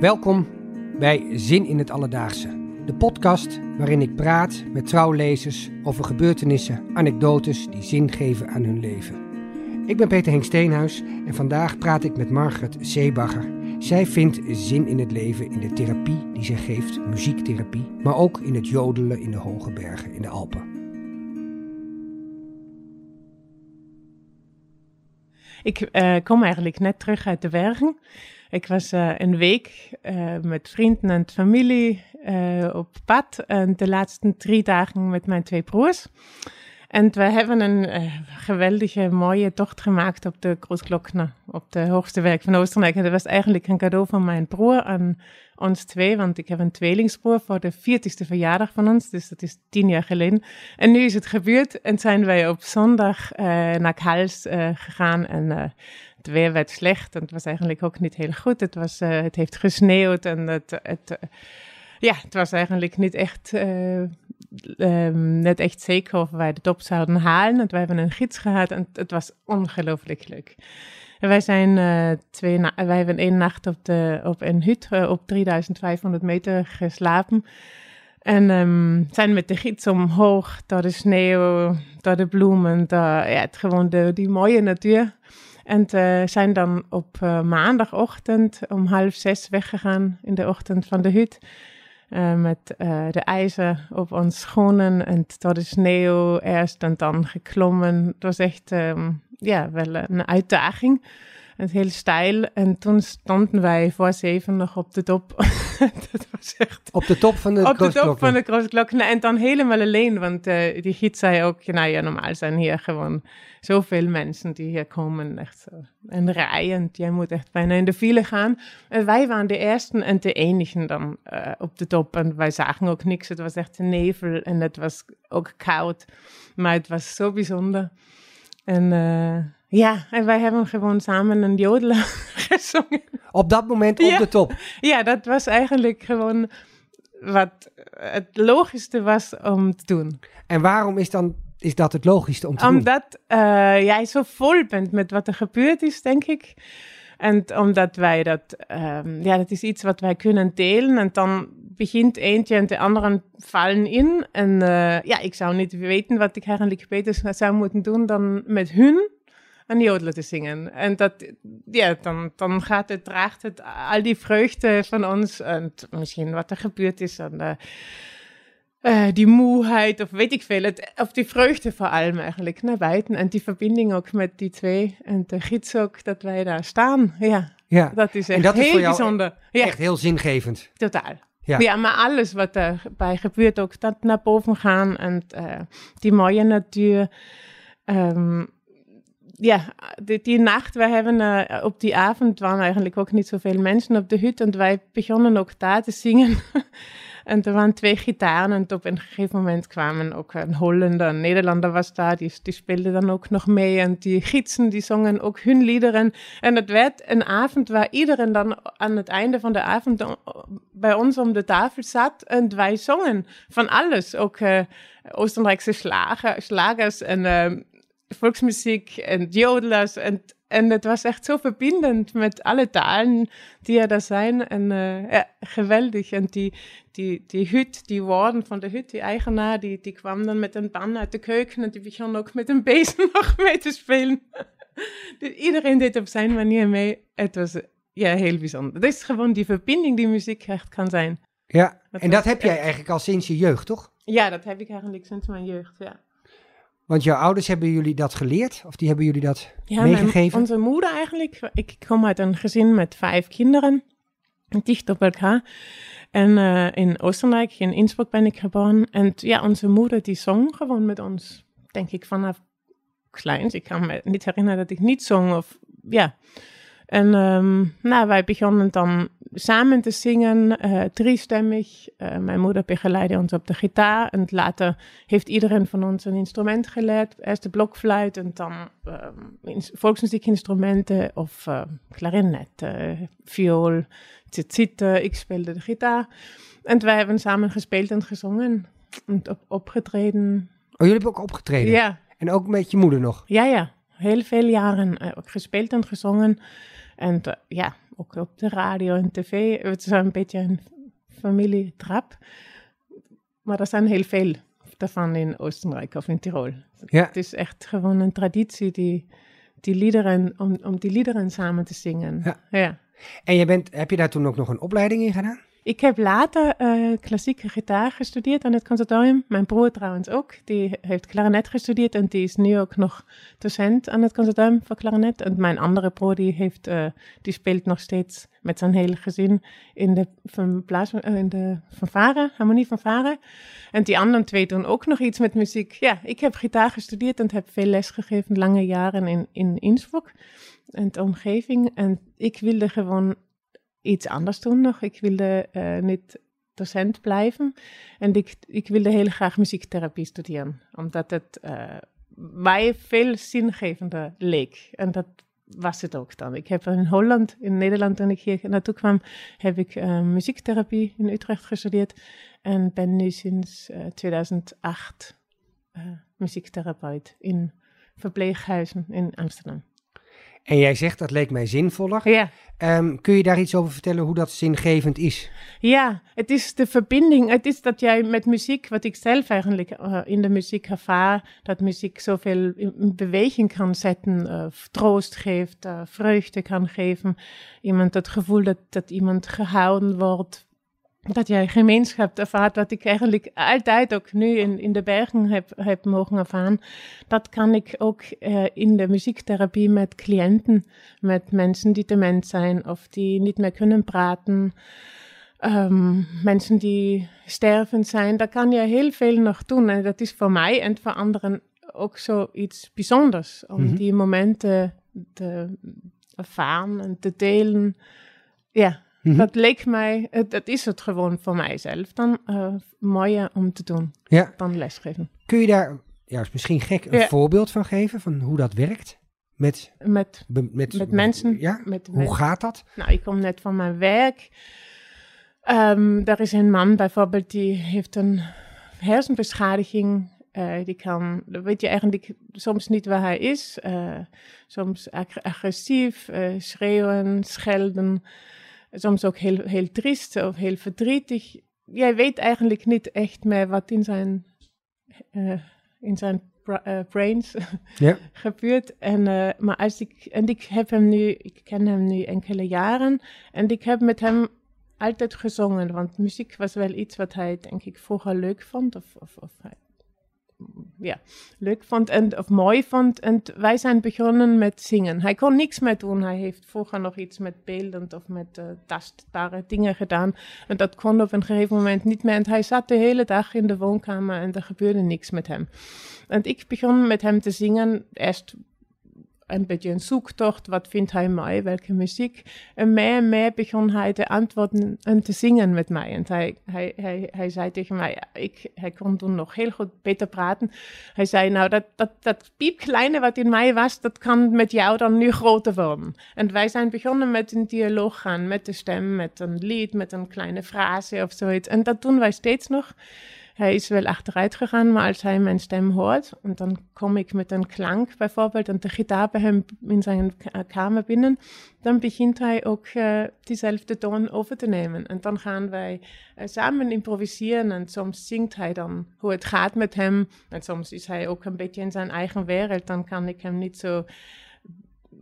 Welkom bij Zin in het Alledaagse. De podcast waarin ik praat met trouwlezers over gebeurtenissen, anekdotes die zin geven aan hun leven. Ik ben Peter Henk Steenhuis en vandaag praat ik met Margaret Zeebagger. Zij vindt zin in het leven in de therapie die zij geeft, muziektherapie, maar ook in het jodelen in de hoge bergen in de Alpen. Ik uh, kom eigenlijk net terug uit de bergen. Ik was uh, een week uh, met vrienden en familie op pad. En de laatste drie dagen met mijn twee broers. En we hebben een geweldige, mooie tocht gemaakt op de Großglockner, op de hoogste werk van Oostenrijk. En dat was eigenlijk een cadeau van mijn broer aan ons twee, want ik heb een tweelingsbroer voor de 40ste verjaardag van ons, dus dat is tien jaar geleden. En nu is het gebeurd en zijn wij op zondag uh, naar Kals uh, gegaan en het weer werd slecht en het was eigenlijk ook niet heel goed. Het, was, het heeft gesneeuwd en het, het ja, het was eigenlijk niet echt, um, net echt zeker of wij de top zouden halen. Want wij hebben een gids gehad en het was ongelooflijk leuk. Wij zijn uh, twee wij hebben één nacht op, de, op een hut uh, op 3500 meter geslapen. En um, zijn met de gids omhoog door de sneeuw, door de bloemen, door, het, gewoon de, die mooie natuur. En uh, zijn dan op maandagochtend om half zes weggegaan in de ochtend van de hut. Met de ijzer op ons schoenen en door de sneeuw eerst en dan geklommen. Het was echt um, ja, wel een uitdaging. Het heel stijl. En toen stonden wij voor zeven nog op de top. dat was echt... Op de top van de Op de top van de Großglockner. En dan helemaal alleen, want uh, die gids zei ook, nou ja, normaal zijn hier gewoon zoveel mensen die hier komen. Echt zo en jij moet echt bijna in de file gaan. En wij waren de eerste en de enigen dan uh, op de top. En wij zagen ook niks. Het was echt een nevel en het was ook koud. Maar het was zo bijzonder. En uh, ja, en wij hebben gewoon samen een jodelen gezongen. Op dat moment op ja. de top? Ja, dat was eigenlijk gewoon wat het logischste was om te doen. En waarom is dan is dat het logischste om te omdat, doen? Omdat uh, jij zo vol bent met wat er gebeurd is, denk ik. En omdat wij dat, um, ja, dat is iets wat wij kunnen delen. En dan begint eentje en de anderen vallen in. En uh, ja, ik zou niet weten wat ik eigenlijk beter zou moeten doen dan met hun een jodelen te zingen. En dat, ja, dan, dan gaat het, draagt het al die vreugde van ons en misschien wat er gebeurd is. En, uh, uh, die moeheid of weet ik veel, het, of die vreugde voor allem eigenlijk naar buiten. En die verbinding ook met die twee en de gids ook, dat wij daar staan. Ja, ja. dat is echt en dat heel is voor jou bijzonder. Ja. Echt heel zingevend. Totaal. Ja. ja, maar alles wat erbij gebeurt, ook dat naar boven gaan en uh, die mooie natuur. Um, ja, die, die, nacht, wij hebben uh, op die avond waren eigenlijk ook niet zoveel mensen op de hut en wij begonnen ook daar te zingen. en er waren twee gitaren en op een gegeven moment kwamen ook een Hollander, een Nederlander was daar, die, die speelde dan ook nog mee en die gidsen die zongen ook hun liederen. En het werd een avond waar iedereen dan aan het einde van de avond bij ons om de tafel zat en wij zongen van alles, ook uh, Oostenrijkse slager, slagers en uh, volksmuziek en jodelers. En, en het was echt zo verbindend met alle talen die er daar zijn. En uh, ja, geweldig. En die, die, die hut, die woorden van de hut, die eigenaar, die, die kwam dan met een pan uit de keuken en die begon ook met een bezem nog mee te spelen. dus iedereen deed op zijn manier mee. Het was ja, heel bijzonder. Dat is gewoon die verbinding die muziek echt kan zijn. Ja, dat en dat heb jij eigenlijk al sinds je jeugd, toch? Ja, dat heb ik eigenlijk sinds mijn jeugd, ja. Want jouw ouders hebben jullie dat geleerd? Of die hebben jullie dat ja, meegegeven? Mijn, onze moeder eigenlijk. Ik kom uit een gezin met vijf kinderen. Dicht op elkaar. En uh, in Oostenrijk, in Innsbruck ben ik geboren. En ja, onze moeder die zong gewoon met ons. Denk ik vanaf kleins. Ik kan me niet herinneren dat ik niet zong. Of ja. En um, nou, wij begonnen dan samen te zingen, uh, driestemmig. Uh, mijn moeder begeleidde ons op de gitaar. En later heeft iedereen van ons een instrument geleerd. Eerst de blokfluit en dan uh, volksmuziekinstrumenten of klarinet, viool, zitten. Ik speelde de gitaar. En wij hebben samen gespeeld en gezongen en op, opgetreden. Oh, jullie hebben ook opgetreden? Ja. En ook met je moeder nog? Ja, ja. Heel veel jaren ook gespeeld en gezongen. En ja, ook op de radio en tv. Het is een beetje een familietrap. Maar er zijn heel veel daarvan in Oostenrijk of in Tirol. Ja. Het is echt gewoon een traditie die, die liederen, om, om die liederen samen te zingen. Ja. ja. En je bent, heb je daar toen ook nog een opleiding in gedaan? Ik heb later uh, klassieke gitaar gestudeerd aan het conservatorium. Mijn broer trouwens ook. Die heeft klarinet gestudeerd en die is nu ook nog docent aan het conservatorium voor klarinet. En mijn andere broer die heeft, uh, die speelt nog steeds met zijn hele gezin in de, van blaas, uh, in de fanfare, harmonie fanfare. En die anderen twee doen ook nog iets met muziek. Ja, ik heb gitaar gestudeerd en heb veel les gegeven, lange jaren in, in Innsbruck en de omgeving. En ik wilde gewoon iets anders doen nog. Ik wilde uh, niet docent blijven. En ik, ik wilde heel graag muziektherapie studeren. Omdat het uh, mij veel zingevender leek. En dat was het ook dan. Ik heb in Holland, in Nederland, toen ik hier naartoe kwam, heb ik uh, muziektherapie in Utrecht gestudeerd. En ben nu sinds 2008 muziektherapeut in verpleeghuizen in Amsterdam. En jij zegt dat leek mij zinvoller. Ja. Um, kun je daar iets over vertellen hoe dat zingevend is? Ja, het is de verbinding. Het is dat jij met muziek, wat ik zelf eigenlijk uh, in de muziek ervaar, dat muziek zoveel in beweging kan zetten, uh, troost geeft, uh, vreugde kan geven. Iemand het gevoel dat, dat iemand gehouden wordt, dat jij gemeenschap ervaart, wat ik eigenlijk altijd ook nu in, in de bergen heb, heb mogen ervaren. Dat kan ik ook uh, in de muziektherapie met cliënten, met mensen die dement zijn of die niet meer kunnen praten. Um, mensen die stervend zijn, daar kan je heel veel nog doen. En dat is voor mij en voor anderen ook zoiets bijzonders. Om mm-hmm. die momenten te ervaren en te delen. Ja, Mm-hmm. Dat leek mij, dat is het gewoon voor mijzelf dan uh, mooier om te doen ja. dan lesgeven. Kun je daar, ja, is misschien gek, een Ja. voorbeeld van geven van hoe dat werkt? Met, Met, be- met, met mensen. Ja? Met, Hoe met- gaat dat? Nou, ik kom net van mijn werk. Um, er is een man bijvoorbeeld die heeft een hersenbeschadiging. Uh, die kan, weet je eigenlijk soms niet waar hij is. Uh, soms ag- agressief, schreeuwen, schelden. Soms ook heel, heel triest of heel verdrietig. Jij weet eigenlijk niet echt meer wat in zijn, uh, in zijn uh, brains Ja. gebeurt. En, uh, maar als ik, en ik heb hem nu, ik ken hem nu enkele jaren. En ik heb met hem altijd gezongen. Want muziek was wel iets wat hij, denk ik, vroeger leuk vond. Of, of, of hij, ja, leuk vond en, of mooi vond. En wij zijn begonnen met zingen. Hij kon niks meer doen. Hij heeft vroeger nog iets met beeldend of met uh, tastbare dingen gedaan. En dat kon op een gegeven moment niet meer. En hij zat de hele dag in de woonkamer en er gebeurde niks met hem. En ik begon met hem te zingen. Eerst een beetje een zoektocht. Wat vindt hij mooi? Welke muziek? En meer en meer begon hij te antwoorden en te zingen met mij. En hij, hij, hij, hij zei tegen mij, ik, hij kon toen nog heel goed beter praten. Hij zei, nou, dat, dat, dat piepkleine wat in mij was, dat kan met jou dan nu groter worden. En wij zijn begonnen met een dialoog gaan, met de stem, met een lied, met een kleine frase of zoiets. En dat doen wij steeds nog. Hij is wel achteruit gegaan, maar als hij mijn stem hoort, en dan kom ik met een klank bijvoorbeeld en de gitaar bij hem in zijn kamer binnen, dan begint hij ook uh, diezelfde toon over te nemen. En dan gaan wij uh, samen improviseren en soms zingt hij dan hoe het gaat met hem. En soms is hij ook een beetje in zijn eigen wereld, dan kan ik hem niet zo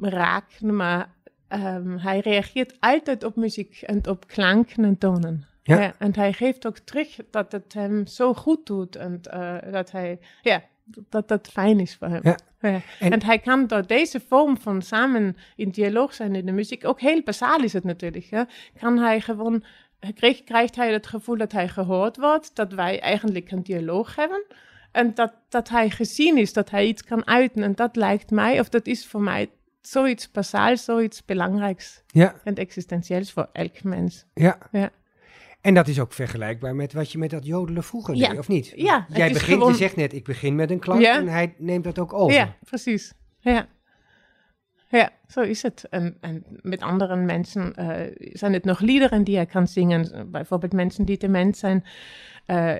raken, maar um, hij reageert altijd op muziek en op klanken en tonen. Ja. Ja, en hij geeft ook terug dat het hem zo goed doet en uh, dat hij, ja, dat dat fijn is voor hem. Ja. Ja. En- En, hij kan door deze vorm van samen in dialoog zijn in de muziek, ook heel basaal is het natuurlijk, kan hij gewoon, krijgt, krijgt hij het gevoel dat hij gehoord wordt, dat wij eigenlijk een dialoog hebben. En dat, dat hij gezien is, dat hij iets kan uiten. En dat lijkt mij, of dat is voor mij zoiets basaals, zoiets belangrijks Ja, en existentieels voor elk mens. ja. Ja. En dat is ook vergelijkbaar met wat je met dat jodelen vroeger Ja. deed, of niet? Ja, Jij begint, gewoon- je zegt net, ik begin met een klank Ja. en hij neemt dat ook over. Ja, precies. Ja. Ja, zo is het. En, en met andere mensen uh, zijn het nog liederen die hij kan zingen. Bijvoorbeeld mensen die dement zijn. Uh,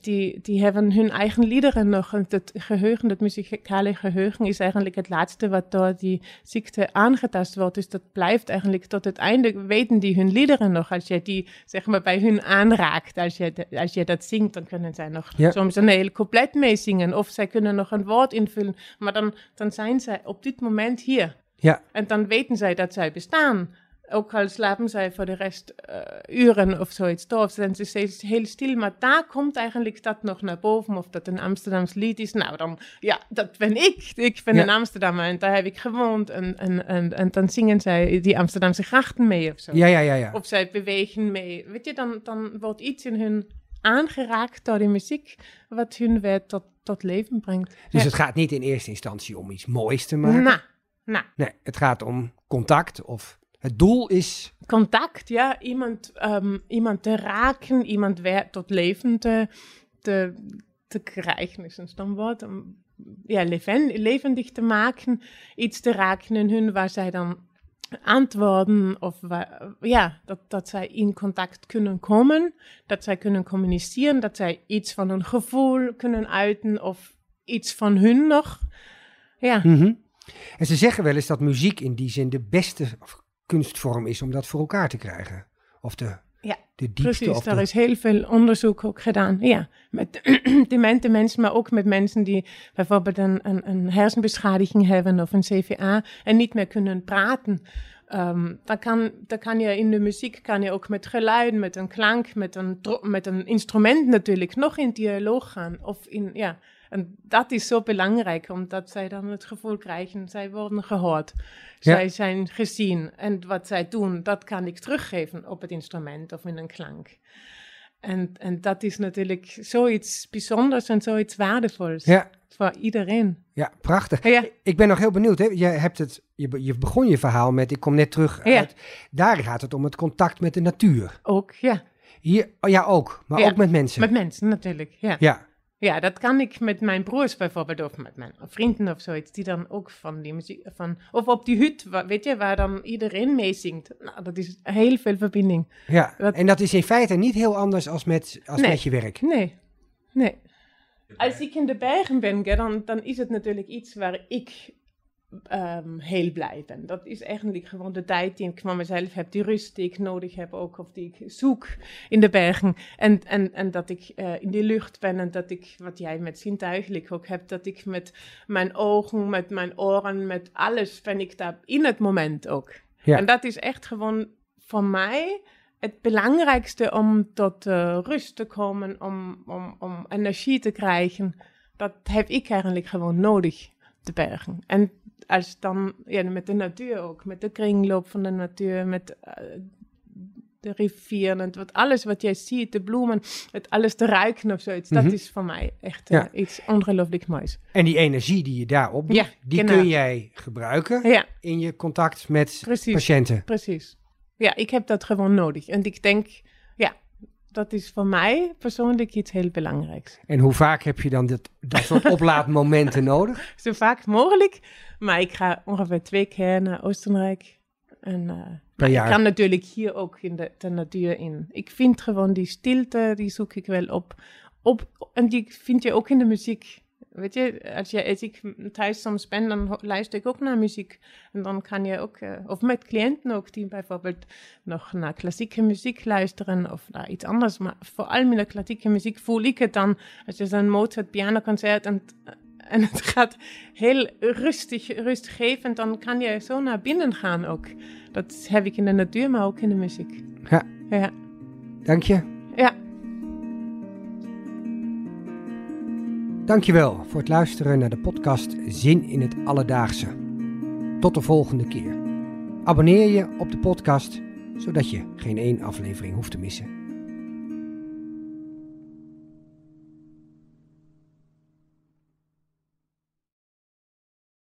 die, die hebben hun eigen liederen nog. En het geheugen, dat muzikale geheugen, is eigenlijk het laatste wat door die ziekte aangetast wordt. Dus dat blijft eigenlijk tot het einde, weten die hun liederen nog. Als je die, zeg maar, bij hun aanraakt, als je, als je dat zingt, dan kunnen zij nog soms een heel couplet meezingen. Of zij kunnen nog een woord invullen. Maar dan, dan zijn zij op dit moment hier. Ja. En dan weten zij dat zij bestaan ook al slapen zij voor de rest uh, uren of zoiets door, zijn ze steeds heel stil. Maar daar komt eigenlijk dat nog naar boven, of dat een Amsterdams lied is. Nou, dan, ja, dat ben ik. Ik ben ja. een Amsterdammer en daar heb ik gewoond. En, en, en, en dan zingen zij die Amsterdamse grachten mee of zo. Ja, ja, ja. ja. Of zij bewegen mee. Weet je, dan, dan wordt iets in hun aangeraakt door die muziek, wat hun weer tot, tot leven brengt. Dus ja. het gaat niet in eerste instantie om iets moois te maken? Nou, nou. Nee, het gaat om contact of het doel is. Contact, ja. Iemand, um, iemand te raken, iemand weer tot leven te, te, te krijgen, is een stamwoord. Om ja, leven, levendig te maken, iets te raken in hun waar zij dan antwoorden of waar, ja, dat, dat zij in contact kunnen komen, dat zij kunnen communiceren, dat zij iets van hun gevoel kunnen uiten of iets van hun nog. Ja. Mm -hmm. En ze zeggen wel eens dat muziek in die zin de beste kunstvorm is om dat voor elkaar te krijgen. Of de, ja, de diepste. Precies, of daar de... is heel veel onderzoek ook gedaan. Ja, met demente mensen, maar ook met mensen die bijvoorbeeld een, een, een hersenbeschadiging hebben of een CVA en niet meer kunnen praten. Um, dan, kan, dan kan je in de muziek kan je ook met geluiden, met een klank, met een, met een instrument natuurlijk nog in dialoog gaan. Of in, ja, en dat is zo belangrijk, omdat zij dan het gevoel krijgen, zij worden gehoord. Ja. Zij zijn gezien. En wat zij doen, dat kan ik teruggeven op het instrument of in een klank. En, en dat is natuurlijk zoiets bijzonders en zoiets waardevols ja. voor iedereen. Ja, prachtig. Ja. Ik ben nog heel benieuwd. Hè? Je, hebt het, je, je begon je verhaal met, ik kom net terug Ja. uit. Daar gaat het om het contact met de natuur. Ook, ja. Hier, oh ja, ook. Maar ook met mensen. Met mensen natuurlijk, ja. Ja, Ja, dat kan ik met mijn broers bijvoorbeeld, of met mijn vrienden of zoiets, die dan ook van die muziek, van, of op die hut, weet je, waar dan iedereen meezingt. Nou, dat is heel veel verbinding. ja. Dat- En dat is in feite niet heel anders als met, als Nee. met je werk. Nee, nee. Als ik in de bergen ben, dan, dan is het natuurlijk iets waar ik ehm, heel blij ben. Dat is eigenlijk gewoon de tijd die ik van mezelf heb, die rust die ik nodig heb ook, of die ik zoek in de bergen. En, en, en dat ik eh, in die lucht ben en dat ik, wat jij met zintuigelijk ook hebt, dat ik met mijn ogen, met mijn oren, met alles ben ik daar in het moment ook. Ja. En dat is echt gewoon voor mij het belangrijkste om tot eh, rust te komen, om, om, om energie te krijgen. Dat heb ik eigenlijk gewoon nodig, de bergen. En als dan, ja, met de natuur ook, met de kringloop van de natuur, met eh, de rivieren, en wat, alles wat jij ziet, de bloemen, het alles te ruiken of zoiets, Mhm. dat is voor mij echt eh, Ja. iets ongelooflijk moois. En die energie die je daar opdoet, Ja, die genau. kun jij gebruiken Ja, in je contact met Precies. patiënten. precies. Ja, ik heb dat gewoon nodig. En ik denk, dat is voor mij persoonlijk iets heel belangrijks. En hoe vaak heb je dan dat, dat soort oplaadmomenten nodig? zo vaak mogelijk. Maar ik ga ongeveer twee keer naar Oostenrijk. En eh, maar jaar. ik kan natuurlijk hier ook in de, de natuur in. Ik vind gewoon die stilte, die zoek ik wel op. op. En die vind je ook in de muziek. Weet je, als, je, als ik thuis soms ben, dan luister ik ook naar muziek. En dan kan je ook, eh, of met cliënten ook, die bijvoorbeeld nog naar klassieke muziek luisteren of naar iets anders. Maar vooral in de klassieke muziek voel ik het dan, als je zo'n Mozart pianoconcert en, en het gaat heel rustig, rustgevend, dan kan je zo naar binnen gaan ook. Dat heb ik in de natuur, maar ook in de muziek. Ja. Ja, Dank je. ja. Dankjewel voor het luisteren naar de podcast Zin in het Alledaagse. Tot de volgende keer. Abonneer je op de podcast, zodat je geen één aflevering hoeft te missen.